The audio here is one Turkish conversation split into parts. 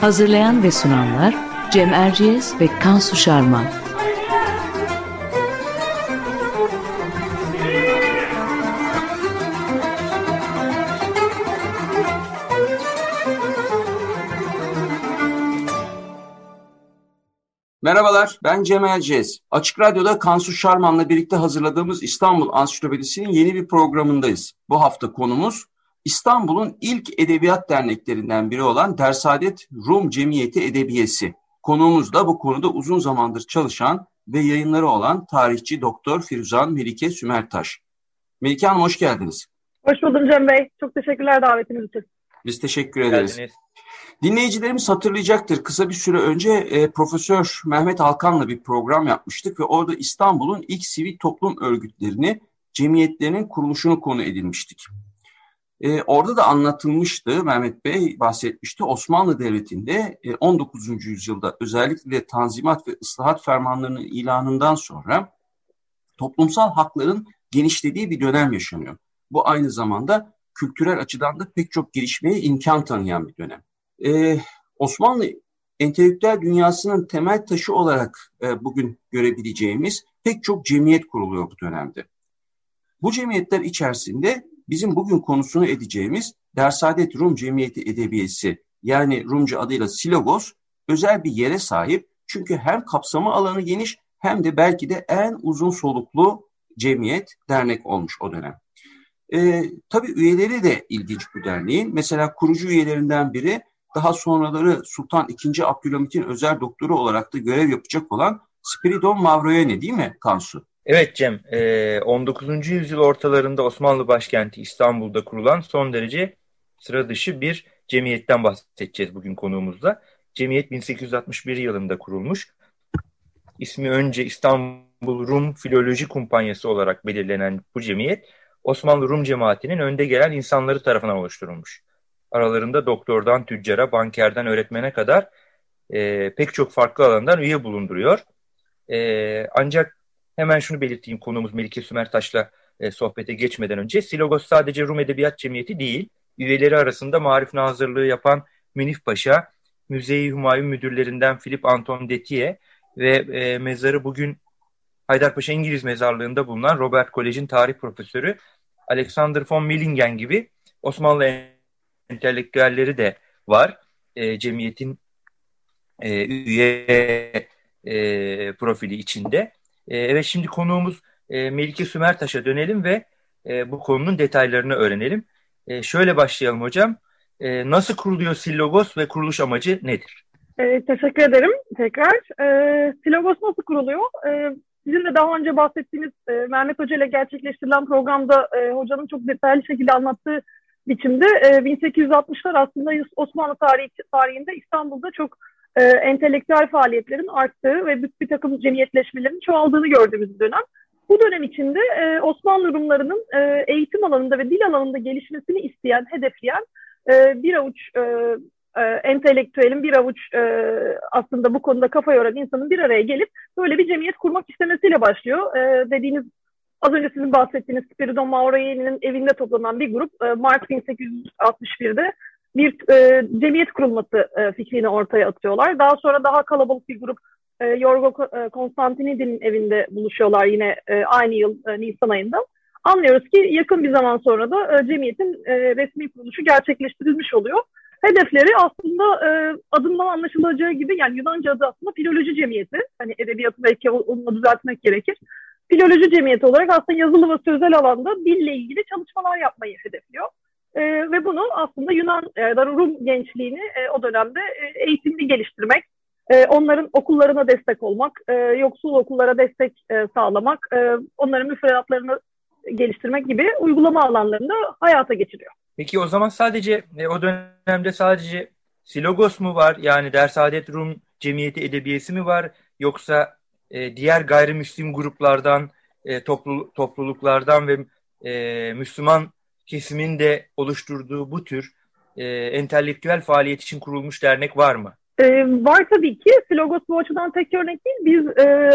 Hazırlayan ve sunanlar Cem Erciyes ve Kansu Şarman. Merhabalar, ben Cem Erciyes. Açık Radyo'da Kansu Şarman'la birlikte hazırladığımız İstanbul Ansiklopedisi'nin yeni bir programındayız. Bu hafta konumuz İstanbul'un ilk edebiyat derneklerinden biri olan Dersadet Rum Cemiyeti Edebiyesi. Konuğumuz da bu konuda uzun zamandır çalışan ve yayınları olan tarihçi Doktor Firuzan Melike Sümertaş. Melike Hanım hoş geldiniz. Hoş buldum Cem Bey. Çok teşekkürler davetiniz için. Biz teşekkür ederiz. Geldiniz. Dinleyicilerimiz hatırlayacaktır. Kısa bir süre önce e, Profesör Mehmet Alkan'la bir program yapmıştık ve orada İstanbul'un ilk sivil toplum örgütlerini, cemiyetlerinin kuruluşunu konu edilmiştik. E, orada da anlatılmıştı, Mehmet Bey bahsetmişti, Osmanlı Devleti'nde e, 19. yüzyılda özellikle Tanzimat ve ıslahat fermanlarının ilanından sonra toplumsal hakların genişlediği bir dönem yaşanıyor. Bu aynı zamanda kültürel açıdan da pek çok gelişmeye imkan tanıyan bir dönem. Ee, Osmanlı entelektüel dünyasının temel taşı olarak e, bugün görebileceğimiz pek çok cemiyet kuruluyor bu dönemde. Bu cemiyetler içerisinde bizim bugün konusunu edeceğimiz Dersadet Rum Cemiyeti Edebiyesi yani Rumca adıyla Silogos özel bir yere sahip. Çünkü hem kapsamı alanı geniş hem de belki de en uzun soluklu cemiyet, dernek olmuş o dönem. Ee, tabii üyeleri de ilginç bu derneğin. Mesela kurucu üyelerinden biri daha sonraları Sultan II. Abdülhamit'in özel doktoru olarak da görev yapacak olan Spiridon Mavroyani değil mi Kansu? Evet Cem, 19. yüzyıl ortalarında Osmanlı başkenti İstanbul'da kurulan son derece sıra dışı bir cemiyetten bahsedeceğiz bugün konuğumuzda. Cemiyet 1861 yılında kurulmuş. İsmi önce İstanbul Rum Filoloji Kumpanyası olarak belirlenen bu cemiyet, Osmanlı Rum cemaatinin önde gelen insanları tarafından oluşturulmuş. Aralarında doktordan tüccara, bankerden öğretmene kadar e, pek çok farklı alandan üye bulunduruyor. E, ancak hemen şunu belirteyim konuğumuz Melike Sümertaş'la e, sohbete geçmeden önce. Silogos sadece Rum Edebiyat Cemiyeti değil, üyeleri arasında marif nazırlığı yapan Münif Paşa, Müzeyi Humayun müdürlerinden Philip Anton Detiye ve e, mezarı bugün Haydarpaşa İngiliz mezarlığında bulunan Robert Kolej'in tarih profesörü Alexander von Millingen gibi Osmanlı entelektüelleri de var. E, cemiyetin e, üye e, profili içinde. E, evet şimdi konuğumuz e, Melike Sümertaş'a dönelim ve e, bu konunun detaylarını öğrenelim. E, şöyle başlayalım hocam. E, nasıl kuruluyor Sillogos ve kuruluş amacı nedir? E, teşekkür ederim tekrar. E, Silogos nasıl kuruluyor? E, sizin de daha önce bahsettiğiniz e, Mehmet Hoca ile gerçekleştirilen programda e, hocanın çok detaylı şekilde anlattığı biçimde e, 1860'lar aslında Osmanlı tarihi, tarihinde İstanbul'da çok e, entelektüel faaliyetlerin arttığı ve bir, bir takım cemiyetleşmelerin çoğaldığını gördüğümüz dönem. Bu dönem içinde e, Osmanlı Rumlarının e, eğitim alanında ve dil alanında gelişmesini isteyen, hedefleyen e, bir avuç e, e, entelektüelin, bir avuç e, aslında bu konuda kafa yoran insanın bir araya gelip böyle bir cemiyet kurmak istemesiyle başlıyor. E, dediğiniz Az önce sizin bahsettiğiniz Spiridon Maurayeni'nin evinde toplanan bir grup e, Mart 1861'de bir e, cemiyet kurulması e, fikrini ortaya atıyorlar. Daha sonra daha kalabalık bir grup e, Yorgo e, Konstantinidi'nin evinde buluşuyorlar yine e, aynı yıl e, Nisan ayında. Anlıyoruz ki yakın bir zaman sonra da e, cemiyetin e, resmi kuruluşu gerçekleştirilmiş oluyor. Hedefleri aslında e, adından anlaşılacağı gibi yani Yunanca adı aslında filoloji cemiyeti. Hani edebiyatı belki onunla düzeltmek gerekir filoloji cemiyeti olarak aslında yazılı ve sözel alanda dille ilgili çalışmalar yapmayı hedefliyor. E, ve bunu aslında Yunan ya da Rum gençliğini e, o dönemde e, eğitimli geliştirmek, e, onların okullarına destek olmak, e, yoksul okullara destek e, sağlamak, e, onların müfredatlarını geliştirmek gibi uygulama alanlarında hayata geçiriyor. Peki o zaman sadece e, o dönemde sadece Silogos mu var? Yani Dersadet Rum Cemiyeti Edebiyesi mi var? Yoksa e, diğer gayrimüslim gruplardan, e, toplu, topluluklardan ve e, Müslüman kesimin de oluşturduğu bu tür e, entelektüel faaliyet için kurulmuş dernek var mı? Ee, var tabii ki. Silogos bu açıdan tek örnek değil. Biz e,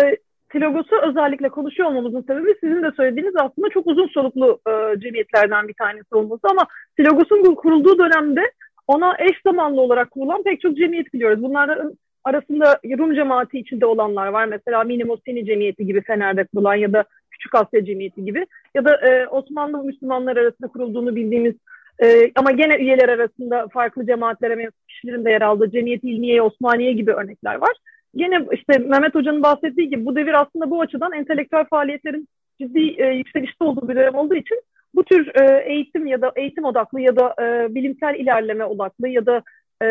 Silogos'u özellikle konuşuyor olmamızın sebebi sizin de söylediğiniz aslında çok uzun soluklu e, cemiyetlerden bir tanesi olması ama Silogos'un kurulduğu dönemde ona eş zamanlı olarak kurulan pek çok cemiyet biliyoruz. Bunlardan arasında Rum cemaati içinde olanlar var. Mesela Minimoseni Cemiyeti gibi Fener'de kurulan ya da Küçük Asya Cemiyeti gibi ya da e, Osmanlı Müslümanlar arasında kurulduğunu bildiğimiz e, ama gene üyeler arasında farklı cemaatlere mensup kişilerin de yer aldığı Cemiyeti İlmiye Osmaniye gibi örnekler var. Gene işte Mehmet Hoca'nın bahsettiği gibi bu devir aslında bu açıdan entelektüel faaliyetlerin ciddi e, yükselişte olduğu bir dönem olduğu için bu tür e, eğitim ya da eğitim odaklı ya da e, bilimsel ilerleme odaklı ya da e,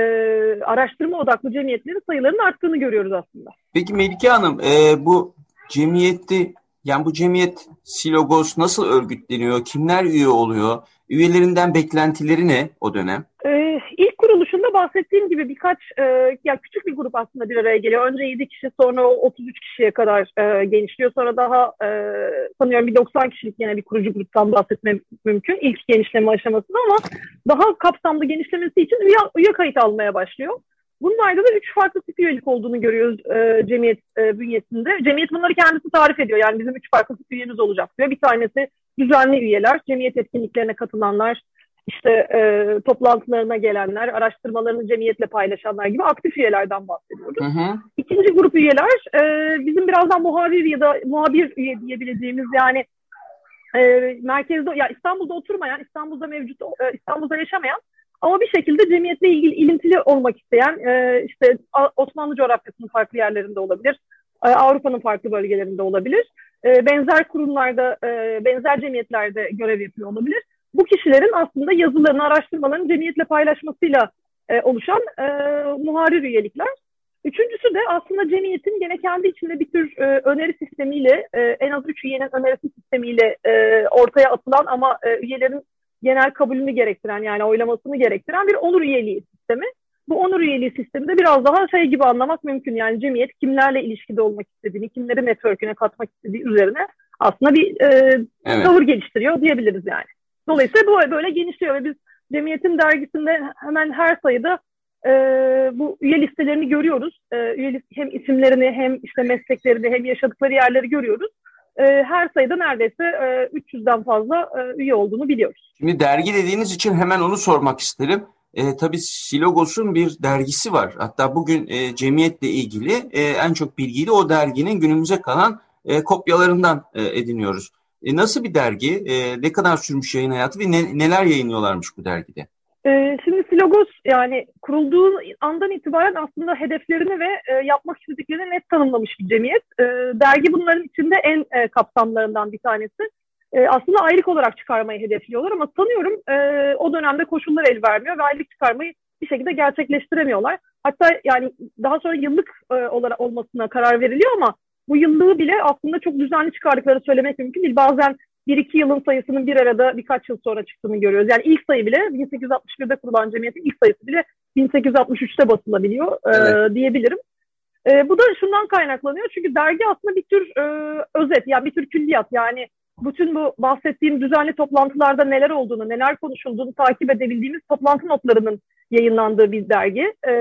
araştırma odaklı cemiyetlerin sayılarının arttığını görüyoruz aslında. Peki Melike Hanım e, bu cemiyette yani bu cemiyet Silogos nasıl örgütleniyor? Kimler üye oluyor? Üyelerinden beklentileri ne o dönem? Ee, ilk kuruluşunda bahsettiğim gibi birkaç, e, ya küçük bir grup aslında bir araya geliyor. Önce 7 kişi sonra 33 kişiye kadar e, genişliyor. Sonra daha e, sanıyorum bir 90 kişilik yine bir kurucu gruptan bahsetmem mümkün. İlk genişleme aşamasında ama daha kapsamlı genişlemesi için üye, üye kayıt almaya başlıyor. Bunlarda da üç farklı tip üyelik olduğunu görüyoruz e, cemiyet e, bünyesinde. Cemiyet bunları kendisi tarif ediyor. Yani bizim üç farklı tip üyemiz olacak diyor. Bir tanesi düzenli üyeler, cemiyet etkinliklerine katılanlar, işte e, toplantılarına gelenler, araştırmalarını cemiyetle paylaşanlar gibi aktif üyelerden bahsediyoruz. Hı hı. İkinci grup üyeler e, bizim birazdan muhabir ya da muhabir üye diyebileceğimiz yani e, merkezde ya İstanbul'da oturmayan, İstanbul'da mevcut, e, İstanbul'da yaşamayan ama bir şekilde cemiyetle ilgili ilintili olmak isteyen e, işte Osmanlı coğrafyasının farklı yerlerinde olabilir, e, Avrupa'nın farklı bölgelerinde olabilir, e, benzer kurumlarda, e, benzer cemiyetlerde görev yapıyor olabilir. Bu kişilerin aslında yazılarını, araştırmalarını cemiyetle paylaşmasıyla e, oluşan e, muharir üyelikler. Üçüncüsü de aslında cemiyetin gene kendi içinde bir tür e, öneri sistemiyle, e, en az üç üyenin önerisi sistemiyle e, ortaya atılan ama e, üyelerin genel kabulünü gerektiren yani oylamasını gerektiren bir onur üyeliği sistemi. Bu onur üyeliği sisteminde biraz daha şey gibi anlamak mümkün. Yani cemiyet kimlerle ilişkide olmak istediğini, kimleri network'üne katmak istediği üzerine aslında bir e, evet. tavır geliştiriyor diyebiliriz yani. Dolayısıyla bu böyle genişliyor ve biz Cemiyet'in dergisinde hemen her sayıda e, bu üye listelerini görüyoruz. E, üye list, hem isimlerini hem işte mesleklerini hem yaşadıkları yerleri görüyoruz e, her sayıda neredeyse e, 300'den fazla e, üye olduğunu biliyoruz. Şimdi dergi dediğiniz için hemen onu sormak isterim. E, tabii Silogos'un bir dergisi var. Hatta bugün e, cemiyetle ilgili e, en çok bilgiyi de o derginin günümüze kalan e, kopyalarından e, ediniyoruz. E, nasıl bir dergi? E, ne kadar sürmüş yayın hayatı ve ne, neler yayınlıyorlarmış bu dergide? Ee, şimdi Silogos yani kurulduğu andan itibaren aslında hedeflerini ve e, yapmak istediklerini net tanımlamış bir cemiyet. E, dergi bunların içinde en e, kapsamlarından bir tanesi. E, aslında aylık olarak çıkarmayı hedefliyorlar ama sanıyorum e, o dönemde koşullar el vermiyor ve aylık çıkarmayı bir şekilde gerçekleştiremiyorlar. Hatta yani daha sonra yıllık olarak olmasına karar veriliyor ama bu yıllığı bile aslında çok düzenli çıkardıkları söylemek mümkün değil. Bazen bir iki yılın sayısının bir arada birkaç yıl sonra çıktığını görüyoruz. Yani ilk sayı bile 1861'de kurulan cemiyetin ilk sayısı bile 1863'te basılabiliyor e, evet. e, diyebilirim. E, bu da şundan kaynaklanıyor çünkü dergi aslında bir tür e, özet yani bir tür külliyat yani bütün bu bahsettiğim düzenli toplantılarda neler olduğunu, neler konuşulduğunu takip edebildiğimiz toplantı notlarının yayınlandığı bir dergi. E,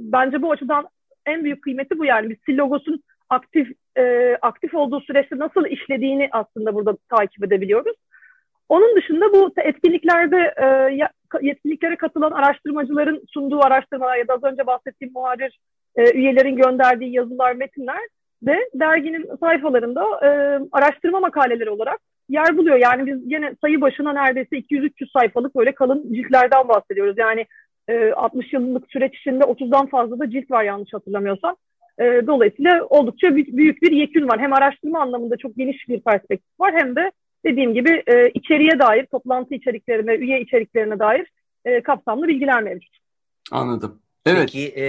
bence bu açıdan en büyük kıymeti bu yani. Biz Sillogos'un aktif e, aktif olduğu süreçte nasıl işlediğini aslında burada takip edebiliyoruz. Onun dışında bu etkinliklerde e, yetkinliklere katılan araştırmacıların sunduğu araştırmalar ya da az önce bahsettiğim muharir e, üyelerin gönderdiği yazılar, metinler de derginin sayfalarında e, araştırma makaleleri olarak yer buluyor. Yani biz yine sayı başına neredeyse 200-300 sayfalık böyle kalın ciltlerden bahsediyoruz. Yani e, 60 yıllık süreç içinde 30'dan fazla da cilt var yanlış hatırlamıyorsam. E, dolayısıyla oldukça büyük, büyük bir yekün var. Hem araştırma anlamında çok geniş bir perspektif var hem de dediğim gibi e, içeriye dair, toplantı içeriklerine, üye içeriklerine dair e, kapsamlı bilgiler mevcut. Anladım. Evet. Peki e,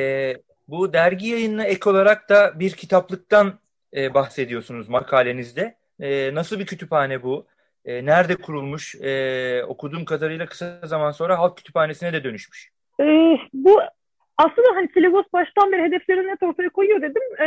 bu dergi yayınına ek olarak da bir kitaplıktan e, bahsediyorsunuz makalenizde. E, nasıl bir kütüphane bu? E, nerede kurulmuş? E, okuduğum kadarıyla kısa zaman sonra halk kütüphanesine de dönüşmüş. E, bu aslında hani Silivos baştan beri hedeflerini net ortaya koyuyor dedim. E,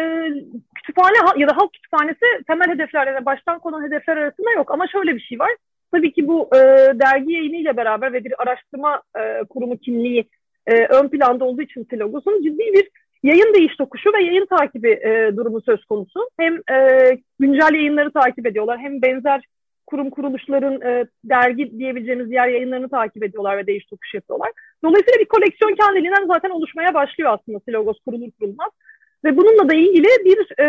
kütüphane ya da halk kütüphanesi temel hedefler yani baştan konan hedefler arasında yok. Ama şöyle bir şey var. Tabii ki bu e, dergi yayınıyla beraber ve bir araştırma e, kurumu kimliği e, ön planda olduğu için Silogos'un ciddi bir yayın değiş tokuşu ve yayın takibi e, durumu söz konusu. Hem e, güncel yayınları takip ediyorlar hem benzer kurum kuruluşların e, dergi diyebileceğimiz diğer yayınlarını takip ediyorlar ve değiş tokuş yapıyorlar. Dolayısıyla bir koleksiyon kendiliğinden zaten oluşmaya başlıyor aslında Silogos kurulur kurulmaz. Ve bununla da ilgili bir e,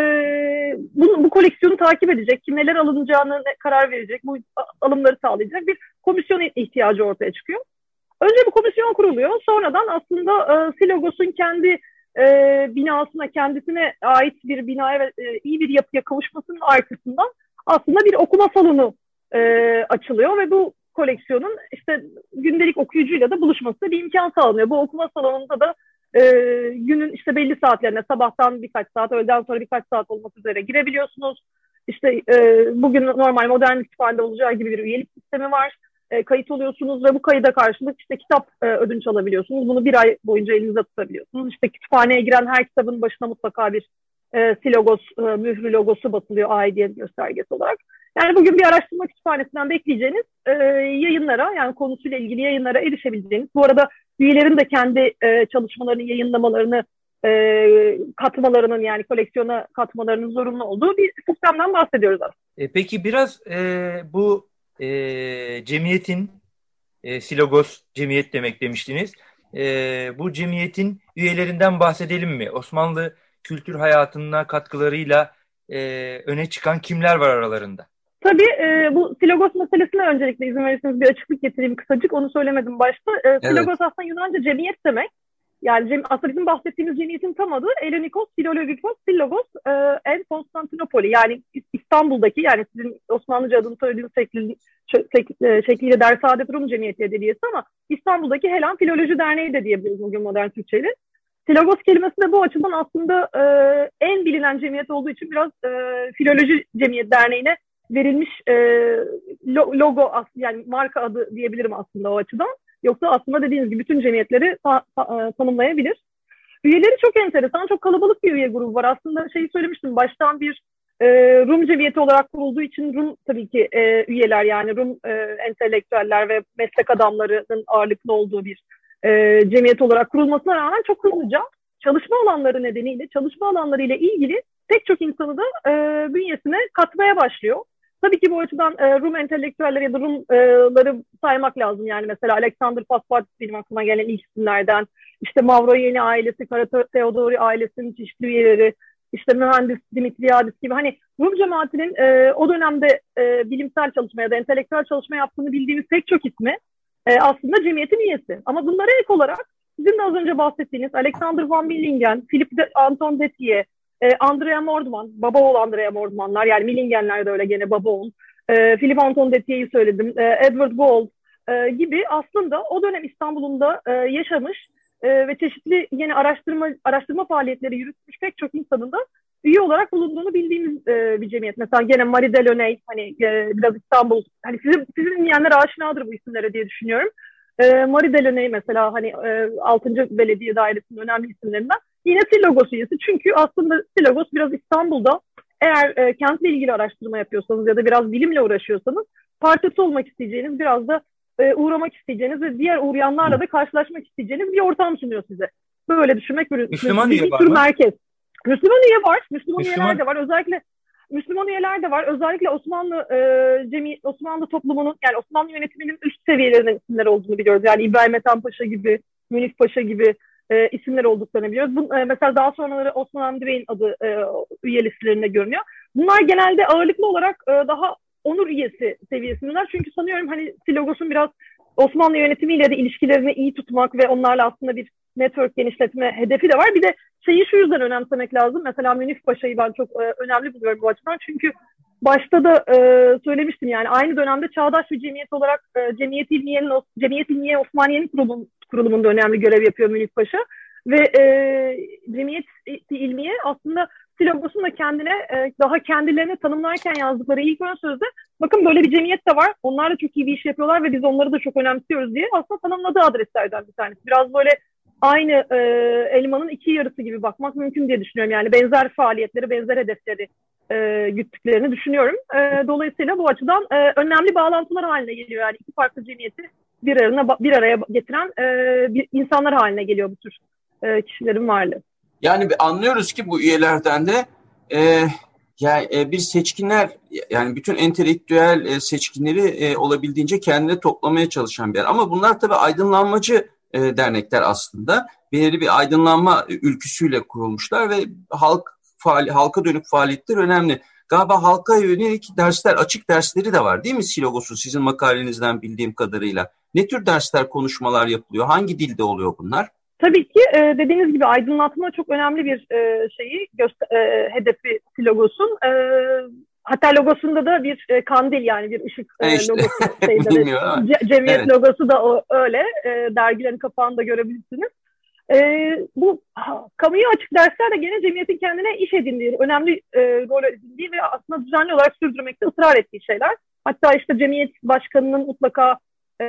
bu, bu koleksiyonu takip edecek, kim neler alınacağını karar verecek, bu alımları sağlayacak bir komisyon ihtiyacı ortaya çıkıyor. Önce bu komisyon kuruluyor. Sonradan aslında e, Silogos'un kendi e, binasına, kendisine ait bir binaya ve e, iyi bir yapıya kavuşmasının arkasından aslında bir okuma salonu e, açılıyor ve bu koleksiyonun işte gündelik okuyucuyla da buluşması bir imkan sağlanıyor. Bu okuma salonunda da e, günün işte belli saatlerine sabahtan birkaç saat, öğleden sonra birkaç saat olmak üzere girebiliyorsunuz. İşte e, bugün normal modern kütüphanede olacağı gibi bir üyelik sistemi var. E, kayıt oluyorsunuz ve bu kayıda karşılık işte kitap e, ödünç alabiliyorsunuz. Bunu bir ay boyunca elinizde tutabiliyorsunuz. İşte kütüphaneye giren her kitabın başına mutlaka bir e, silogos, e, mührü logosu basılıyor aidiyet göstergesi olarak. Yani bugün bir araştırma kütüphanesinden bekleyeceğiniz e, yayınlara yani konusuyla ilgili yayınlara erişebileceğiniz. Bu arada üyelerin de kendi e, çalışmalarını, yayınlamalarını e, katmalarının yani koleksiyona katmalarının zorunlu olduğu bir sistemden bahsediyoruz aslında. E, peki biraz e, bu e, cemiyetin, e, Silogos cemiyet demek demiştiniz. E, bu cemiyetin üyelerinden bahsedelim mi? Osmanlı kültür hayatına katkılarıyla e, öne çıkan kimler var aralarında? Tabii e, bu Silogos meselesine öncelikle izin verirseniz bir açıklık getireyim kısacık. Onu söylemedim başta. E, evet. Silogos aslında Yunanca cemiyet demek. Yani cem, aslında bizim bahsettiğimiz cemiyetin tam adı Elenikos Filologikos Silogos e, en Konstantinopoli. Yani İstanbul'daki yani sizin Osmanlıca adını söylediğiniz şekli, e, şekliyle Dersaadet Rum Cemiyeti Edebiyesi ama İstanbul'daki Helan Filoloji Derneği de diyebiliriz bugün modern Türkçeyle. Silogos kelimesi de bu açıdan aslında e, en bilinen cemiyet olduğu için biraz e, Filoloji Cemiyet Derneği'ne verilmiş e, logo yani marka adı diyebilirim aslında o açıdan. Yoksa aslında dediğiniz gibi bütün cemiyetleri ta, ta, e, tanımlayabilir. Üyeleri çok enteresan, çok kalabalık bir üye grubu var. Aslında şeyi söylemiştim, baştan bir e, Rum cemiyeti olarak kurulduğu için Rum tabii ki e, üyeler yani Rum e, entelektüeller ve meslek adamlarının ağırlıklı olduğu bir e, cemiyet olarak kurulmasına rağmen çok hızlıca çalışma alanları nedeniyle çalışma alanları ile ilgili pek çok insanı da e, bünyesine katmaya başlıyor. Tabii ki bu açıdan e, Rum entelektüelleri ya da Rumları saymak lazım. Yani mesela Alexander Paspartus benim aklıma gelen ilk isimlerden. İşte Mavro Yeni ailesi, Kara Theodori ailesinin çeşitli üyeleri, işte mühendis Dimitriadis gibi hani Rum cemaatinin e, o dönemde e, bilimsel çalışma ya da entelektüel çalışma yaptığını bildiğimiz pek çok ismi e, aslında cemiyetin üyesi. Ama bunlara ek olarak sizin de az önce bahsettiğiniz Alexander Van Billingen, Philip de, Anton Detier, e, Andrea Mordman, baba oğul Andrea Mordmanlar yani Millingenler de öyle gene baba oğul. E, Philip Anton Detier'i söyledim. E, Edward Gold e, gibi aslında o dönem İstanbul'unda e, yaşamış e, ve çeşitli yeni araştırma araştırma faaliyetleri yürütmüş pek çok insanın da üye olarak bulunduğunu bildiğimiz e, bir cemiyet. Mesela gene Marie Delaunay, hani e, biraz İstanbul, hani sizin, sizin dinleyenler aşinadır bu isimlere diye düşünüyorum. E, Marie Delaunay mesela hani e, 6. Belediye Dairesi'nin önemli isimlerinden. Yine Silogos üyesi. Çünkü aslında Silogos biraz İstanbul'da eğer e, kentle ilgili araştırma yapıyorsanız ya da biraz bilimle uğraşıyorsanız parçası olmak isteyeceğiniz, biraz da e, uğramak isteyeceğiniz ve diğer uğrayanlarla da karşılaşmak isteyeceğiniz bir ortam sunuyor size. Böyle düşünmek bir, Müslüman bir, bir tür merkez. Müslüman üye var. Müslüman, Müslüman üyeler de var. Özellikle Müslüman üyeler de var. Özellikle Osmanlı e, cemi Osmanlı toplumunun yani Osmanlı yönetiminin üst seviyelerinin isimler olduğunu biliyoruz. Yani İbrahim Ethem Paşa gibi, Münif Paşa gibi e, isimler olduklarını biliyoruz. Bu, e, mesela daha sonraları Osman Hamdi Bey'in adı e, üye listelerinde görünüyor. Bunlar genelde ağırlıklı olarak e, daha onur üyesi seviyesindeler. Çünkü sanıyorum hani Silogos'un biraz Osmanlı yönetimiyle de ilişkilerini iyi tutmak ve onlarla aslında bir network genişletme hedefi de var. Bir de şeyi şu yüzden önemsemek lazım. Mesela Münif Paşa'yı ben çok e, önemli buluyorum bu açıdan. Çünkü başta da e, söylemiştim yani aynı dönemde çağdaş bir cemiyet olarak e, Cemiyet İlmiye'nin Cemiyet İlmiye Osmaniye'nin kurulum, kurulumunda önemli görev yapıyor Münif Paşa. Ve e, Cemiyet İlmiye aslında Silogos'un da kendine e, daha kendilerini tanımlarken yazdıkları ilk ön sözde bakın böyle bir cemiyet de var. Onlar da çok iyi bir iş yapıyorlar ve biz onları da çok önemsiyoruz diye aslında tanımladığı adreslerden bir tanesi. Biraz böyle aynı e, elmanın iki yarısı gibi bakmak mümkün diye düşünüyorum. Yani benzer faaliyetleri, benzer hedefleri e, güttüklerini düşünüyorum. E, dolayısıyla bu açıdan e, önemli bağlantılar haline geliyor. Yani iki farklı cemiyeti bir araya, bir araya getiren e, bir insanlar haline geliyor bu tür e, kişilerin varlığı. Yani anlıyoruz ki bu üyelerden de e, yani e, bir seçkinler yani bütün entelektüel e, seçkinleri e, olabildiğince kendine toplamaya çalışan bir yer. Ama bunlar tabii aydınlanmacı e, dernekler aslında. Belirli bir aydınlanma ülküsüyle kurulmuşlar ve halk faali, halka dönük faaliyetler önemli. Galiba halka yönelik dersler, açık dersleri de var değil mi Silogos'un sizin makalenizden bildiğim kadarıyla? Ne tür dersler, konuşmalar yapılıyor? Hangi dilde oluyor bunlar? Tabii ki e, dediğiniz gibi aydınlatma çok önemli bir e, şeyi göster e, hedefi Silogos'un. E, hatta logosunda da bir e, kandil yani bir ışık e, işte. logosu. Ce, cemiyet evet. logosu da o, öyle. E, dergilerin kapağında görebilirsiniz. E, bu kamuya açık dersler de gene cemiyetin kendine iş edindiği, önemli e, rol edindiği ve aslında düzenli olarak sürdürmekte ısrar ettiği şeyler. Hatta işte cemiyet başkanının mutlaka e,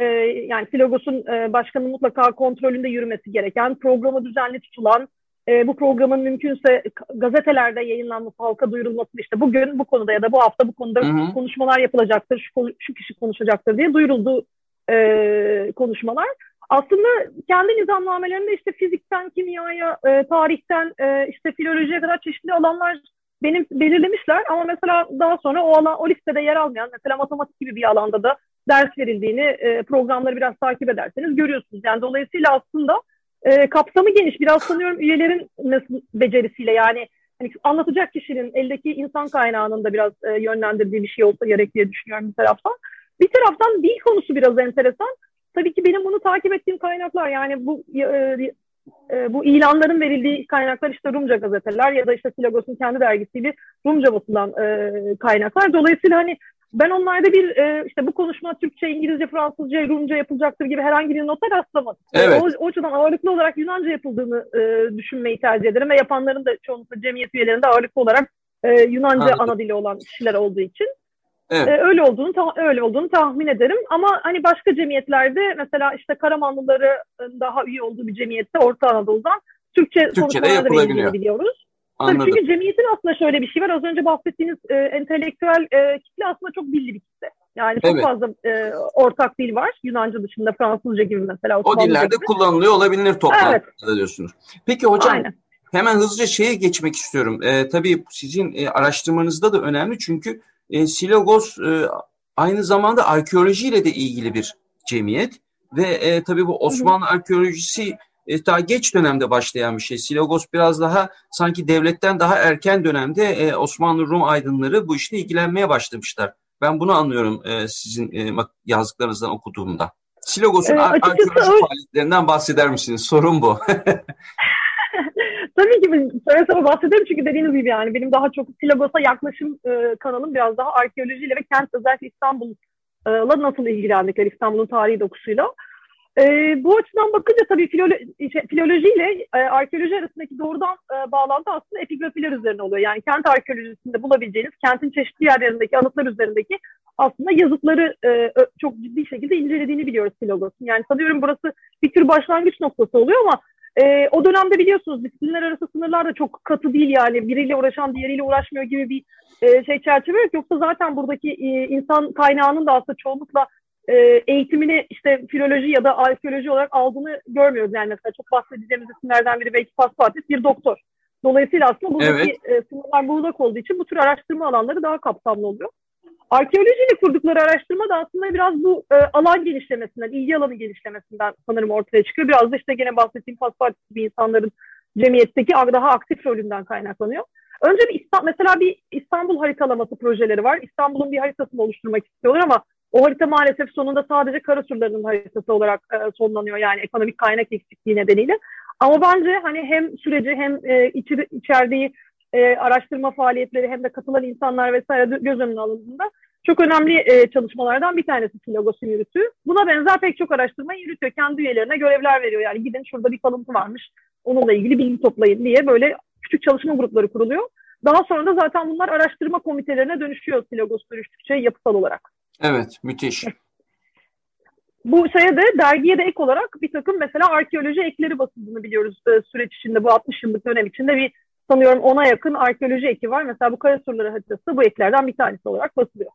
yani Silogos'un e, başkanının mutlaka kontrolünde yürümesi gereken, programı düzenli tutulan, e, bu programın mümkünse gazetelerde yayınlanması, halka duyurulması işte bugün bu konuda ya da bu hafta bu konuda hı hı. konuşmalar yapılacaktır, şu, şu kişi konuşacaktır diye duyuruldu e, konuşmalar. Aslında kendi nizamnamelerinde işte fizikten kimyaya, e, tarihten e, işte filolojiye kadar çeşitli alanlar benim belirlemişler ama mesela daha sonra o alan o listede yer almayan mesela matematik gibi bir alanda da ders verildiğini e, programları biraz takip ederseniz görüyorsunuz. Yani dolayısıyla aslında e, kapsamı geniş. Biraz sanıyorum üyelerin becerisiyle yani hani anlatacak kişinin eldeki insan kaynağının da biraz e, yönlendirdiği bir şey olsa gerek diye düşünüyorum bir taraftan. Bir taraftan dil konusu biraz enteresan. Tabii ki benim bunu takip ettiğim kaynaklar yani bu e, e, bu ilanların verildiği kaynaklar işte Rumca gazeteler ya da işte Silagos'un kendi dergisiyle Rumca basılan e, kaynaklar. Dolayısıyla hani ben onlarda bir e, işte bu konuşma Türkçe, İngilizce, Fransızca, Rumca yapılacaktır gibi herhangi bir nota rastlamadım. Evet. O, o açıdan ağırlıklı olarak Yunanca yapıldığını e, düşünmeyi tercih ederim ve yapanların da çoğunlukla cemiyet üyelerinde ağırlıklı olarak e, Yunanca Anladım. ana dili olan kişiler olduğu için. Evet. Ee, öyle olduğunu öyle olduğunu tahmin ederim ama hani başka cemiyetlerde mesela işte Karamanlıların daha üye olduğu bir cemiyette Orta Anadolu'dan Türkçe Türkçe'de yapılabiliyor. biliyoruz. Anladım. Tabii çünkü cemiyetin aslında şöyle bir şey var. Az önce bahsettiğiniz e, entelektüel e, kitle aslında çok bildi bir kitle. Yani çok evet. fazla e, ortak dil var. Yunanca dışında Fransızca gibi mesela. O dillerde gibi. kullanılıyor olabilir toplantıda evet. diyorsunuz. Peki hocam Aynen. hemen hızlıca şeye geçmek istiyorum. E, tabii sizin e, araştırmanızda da önemli çünkü e, Silogos e, aynı zamanda arkeolojiyle de ilgili bir cemiyet ve e, tabii bu Osmanlı arkeolojisi e, daha geç dönemde başlayan bir şey. Silogos biraz daha sanki devletten daha erken dönemde e, Osmanlı Rum aydınları bu işle ilgilenmeye başlamışlar. Ben bunu anlıyorum e, sizin e, yazdıklarınızdan okuduğumda. Silogos'un ee, arkeoloji faaliyetlerinden bahseder misiniz? Sorun bu. Tabii ki söyle sana bahsederim çünkü dediğiniz gibi yani benim daha çok Silogos'a yaklaşım e, kanalım biraz daha arkeolojiyle ve kent özellikle İstanbul'la nasıl ilgilendikleri İstanbul'un tarihi dokusuyla. E, bu açıdan bakınca tabii filolo şey, filolojiyle e, arkeoloji arasındaki doğrudan e, bağlantı aslında epigrafiler üzerine oluyor. Yani kent arkeolojisinde bulabileceğiniz kentin çeşitli yerlerindeki anıtlar üzerindeki aslında yazıtları e, çok ciddi şekilde incelediğini biliyoruz Filogos'un. Yani sanıyorum burası bir tür başlangıç noktası oluyor ama e, o dönemde biliyorsunuz disiplinler arası sınırlar da çok katı değil yani biriyle uğraşan diğeriyle uğraşmıyor gibi bir e, şey çerçeve yok. Yoksa zaten buradaki e, insan kaynağının da aslında çoğunlukla e, eğitimini işte filoloji ya da arkeoloji olarak aldığını görmüyoruz. Yani mesela çok bahsedeceğimiz isimlerden biri belki Paspatis bir doktor. Dolayısıyla aslında buradaki evet. e, sınırlar buldak olduğu için bu tür araştırma alanları daha kapsamlı oluyor. Arkeolojiyle kurdukları araştırma da aslında biraz bu e, alan genişlemesinden, ilgi alanı genişlemesinden sanırım ortaya çıkıyor. Biraz da işte gene bahsettiğim Paspatis gibi insanların cemiyetteki daha aktif rolünden kaynaklanıyor. Önce bir İstanbul, mesela bir İstanbul haritalaması projeleri var. İstanbul'un bir haritasını oluşturmak istiyorlar ama o harita maalesef sonunda sadece karasurların haritası olarak e, sonlanıyor yani ekonomik kaynak eksikliği nedeniyle. Ama bence hani hem süreci hem e, içi, içerdiği e, araştırma faaliyetleri hem de katılan insanlar vesaire göz önüne alındığında çok önemli e, çalışmalardan bir tanesi Silogos'un yürütü. Buna benzer pek çok araştırma yürütüyor. Kendi üyelerine görevler veriyor. Yani gidin şurada bir kalıntı varmış onunla ilgili bilgi toplayın diye böyle küçük çalışma grupları kuruluyor. Daha sonra da zaten bunlar araştırma komitelerine dönüşüyor Silogos dönüştükçe yapısal olarak. Evet, müthiş. Bu şeye de dergiye de ek olarak bir takım mesela arkeoloji ekleri basıldığını biliyoruz e, süreç içinde bu 60 yıllık dönem içinde bir sanıyorum ona yakın arkeoloji eki var. Mesela bu kara soruları haritası bu eklerden bir tanesi olarak basılıyor.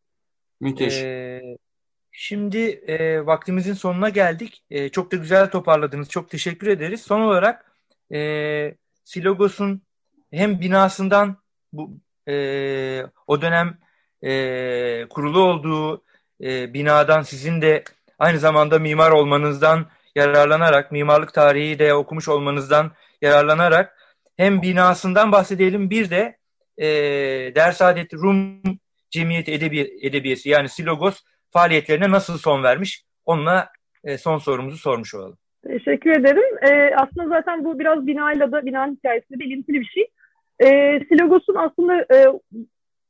Müthiş. Ee, şimdi e, vaktimizin sonuna geldik. E, çok da güzel toparladınız. Çok teşekkür ederiz. Son olarak e, Silogos'un hem binasından bu e, o dönem e, kurulu olduğu e, binadan sizin de aynı zamanda mimar olmanızdan yararlanarak, mimarlık tarihi de okumuş olmanızdan yararlanarak hem binasından bahsedelim bir de e, Dersadet Rum Cemiyet Edebi Edebiyesi yani Silogos faaliyetlerine nasıl son vermiş? Onunla e, son sorumuzu sormuş olalım. Teşekkür ederim. Ee, aslında zaten bu biraz binayla da binanın hikayesiyle de ilintili bir şey. Ee, Silogos'un aslında e,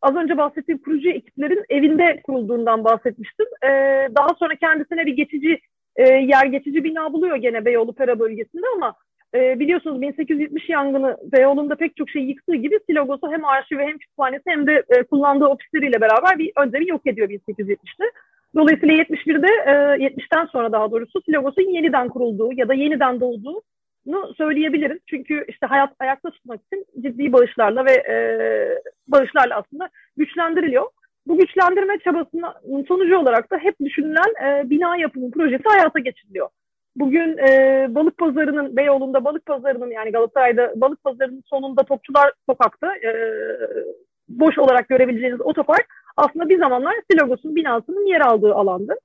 az önce bahsettiğim kurucu ekiplerin evinde kurulduğundan bahsetmiştim. Ee, daha sonra kendisine bir geçici e, yer geçici bina buluyor gene Beyoğlu Pera bölgesinde ama e, biliyorsunuz 1870 yangını Beyoğlu'nda pek çok şey yıktığı gibi Silogos'u hem arşivi hem kütüphanesi hem de e, kullandığı ofisleriyle beraber bir önce yok ediyor 1870'te. Dolayısıyla 71'de e, 70'ten sonra daha doğrusu Silogos'un yeniden kurulduğu ya da yeniden doğduğunu söyleyebiliriz. Çünkü işte hayat ayakta tutmak için ciddi bağışlarla ve e, bağışlarla aslında güçlendiriliyor. Bu güçlendirme çabasının sonucu olarak da hep düşünülen e, bina yapımı projesi hayata geçiriliyor. Bugün e, balık pazarının, Beyoğlu'nda balık pazarının yani Galatasaray'da balık pazarının sonunda Topçular Sokak'ta e, boş olarak görebileceğiniz otopark aslında bir zamanlar Silogos'un binasının yer aldığı alandı.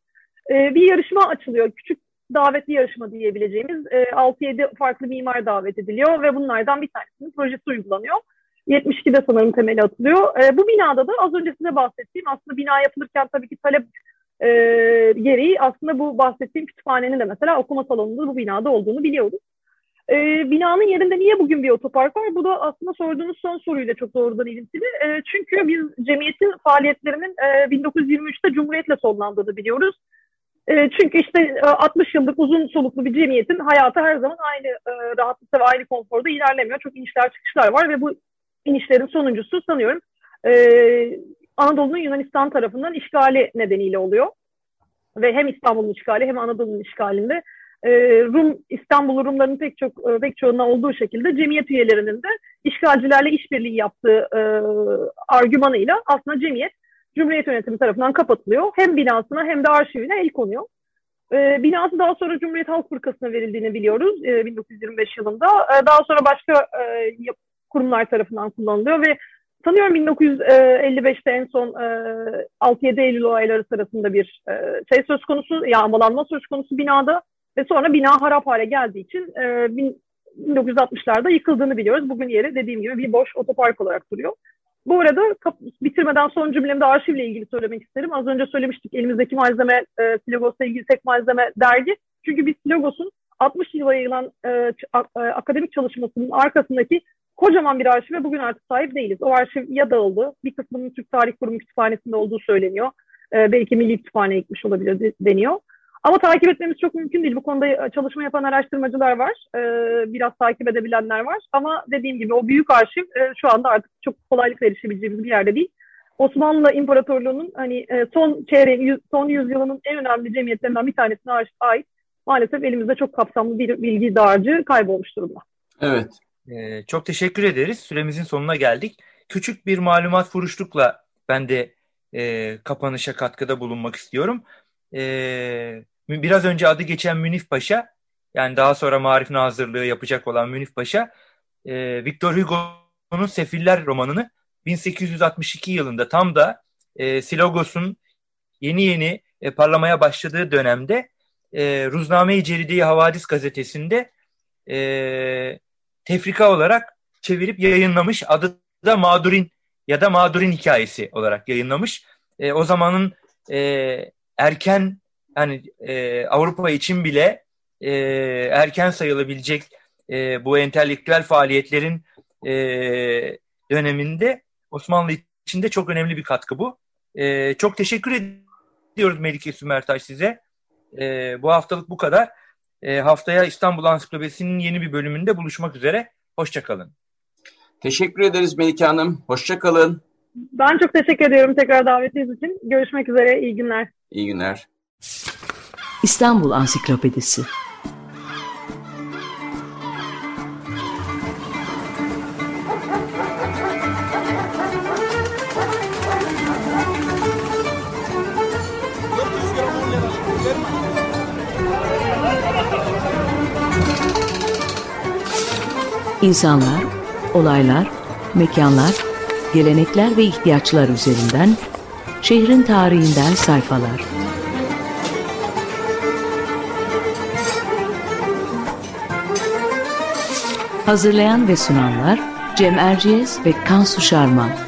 E, bir yarışma açılıyor. Küçük davetli yarışma diyebileceğimiz e, 6-7 farklı mimar davet ediliyor ve bunlardan bir tanesinin projesi uygulanıyor. 72'de sanırım temeli atılıyor. E, bu binada da az önce size bahsettiğim aslında bina yapılırken tabii ki talep e, gereği aslında bu bahsettiğim kütüphanenin de mesela okuma salonunda bu binada olduğunu biliyoruz. E, binanın yerinde niye bugün bir otopark var? Bu da aslında sorduğunuz son soruyla çok doğrudan ilintili. E, çünkü biz cemiyetin faaliyetlerinin e, 1923'te Cumhuriyet'le sonlandığını biliyoruz. E, çünkü işte 60 e, yıllık uzun soluklu bir cemiyetin hayatı her zaman aynı e, rahatlıkta ve aynı konforda ilerlemiyor. Çok inişler çıkışlar var ve bu inişlerin sonuncusu sanıyorum Anadolu'nun Yunanistan tarafından işgali nedeniyle oluyor. Ve hem İstanbul'un işgali hem Anadolu'nun işgalinde Rum İstanbul Rumların pek çok pek çoğuna olduğu şekilde cemiyet üyelerinin de işgalcilerle işbirliği yaptığı argümanıyla aslında cemiyet Cumhuriyet yönetimi tarafından kapatılıyor. Hem binasına hem de arşivine el konuyor. E, binası daha sonra Cumhuriyet Halk Fırkası'na verildiğini biliyoruz e, 1925 yılında. E, daha sonra başka e, kurumlar tarafından kullanılıyor ve sanıyorum 1955'te en son 6-7 Eylül olayları sırasında bir şey söz konusu, yağmalanma söz konusu binada ve sonra bina harap hale geldiği için 1960'larda yıkıldığını biliyoruz. Bugün yeri dediğim gibi bir boş otopark olarak duruyor. Bu arada bitirmeden son cümlemde arşivle ilgili söylemek isterim. Az önce söylemiştik elimizdeki malzeme e, Silogos'la ilgili tek malzeme dergi. Çünkü biz Silogos'un 60 yıla yayılan e, a, e, akademik çalışmasının arkasındaki kocaman bir arşive bugün artık sahip değiliz. O arşiv ya dağıldı, bir kısmının Türk Tarih Kurumu kütüphanesinde olduğu söyleniyor. E, belki Milli Kütüphane'ye gitmiş olabilir deniyor. Ama takip etmemiz çok mümkün değil. Bu konuda e, çalışma yapan araştırmacılar var. E, biraz takip edebilenler var. Ama dediğim gibi o büyük arşiv e, şu anda artık çok kolaylıkla erişebileceğimiz bir yerde değil. Osmanlı İmparatorluğu'nun hani e, son çeyreğin, son yüzyılının en önemli cemiyetlerinden bir tanesine ait maalesef elimizde çok kapsamlı bir bilgi dağarcığı kaybolmuş durumda. Evet. Ee, çok teşekkür ederiz. Süremizin sonuna geldik. Küçük bir malumat furuşlukla ben de e, kapanışa katkıda bulunmak istiyorum. E, biraz önce adı geçen Münif Paşa, yani daha sonra Marif Nazırlığı yapacak olan Münif Paşa, e, Victor Hugo'nun Sefiller romanını 1862 yılında tam da e, Silogos'un yeni yeni e, parlamaya başladığı dönemde e, Ruzname-i Ceride-i Havadis gazetesinde e, tefrika olarak çevirip yayınlamış. Adı da Mağdurin ya da Mağdurin hikayesi olarak yayınlamış. E, o zamanın e, erken yani e, Avrupa için bile e, erken sayılabilecek e, bu entelektüel faaliyetlerin e, döneminde Osmanlı için de çok önemli bir katkı bu. E, çok teşekkür ediyoruz Melike Sümertaş size. E, bu haftalık bu kadar. E, haftaya İstanbul Ansiklopedisi'nin yeni bir bölümünde buluşmak üzere. Hoşçakalın. Teşekkür ederiz Melike Hanım. Hoşçakalın. Ben çok teşekkür ediyorum tekrar davetiniz için. Görüşmek üzere. İyi günler. İyi günler. İstanbul Ansiklopedisi İnsanlar, olaylar, mekanlar, gelenekler ve ihtiyaçlar üzerinden şehrin tarihinden sayfalar. Hazırlayan ve sunanlar Cem Erciyes ve Kansu Şarman.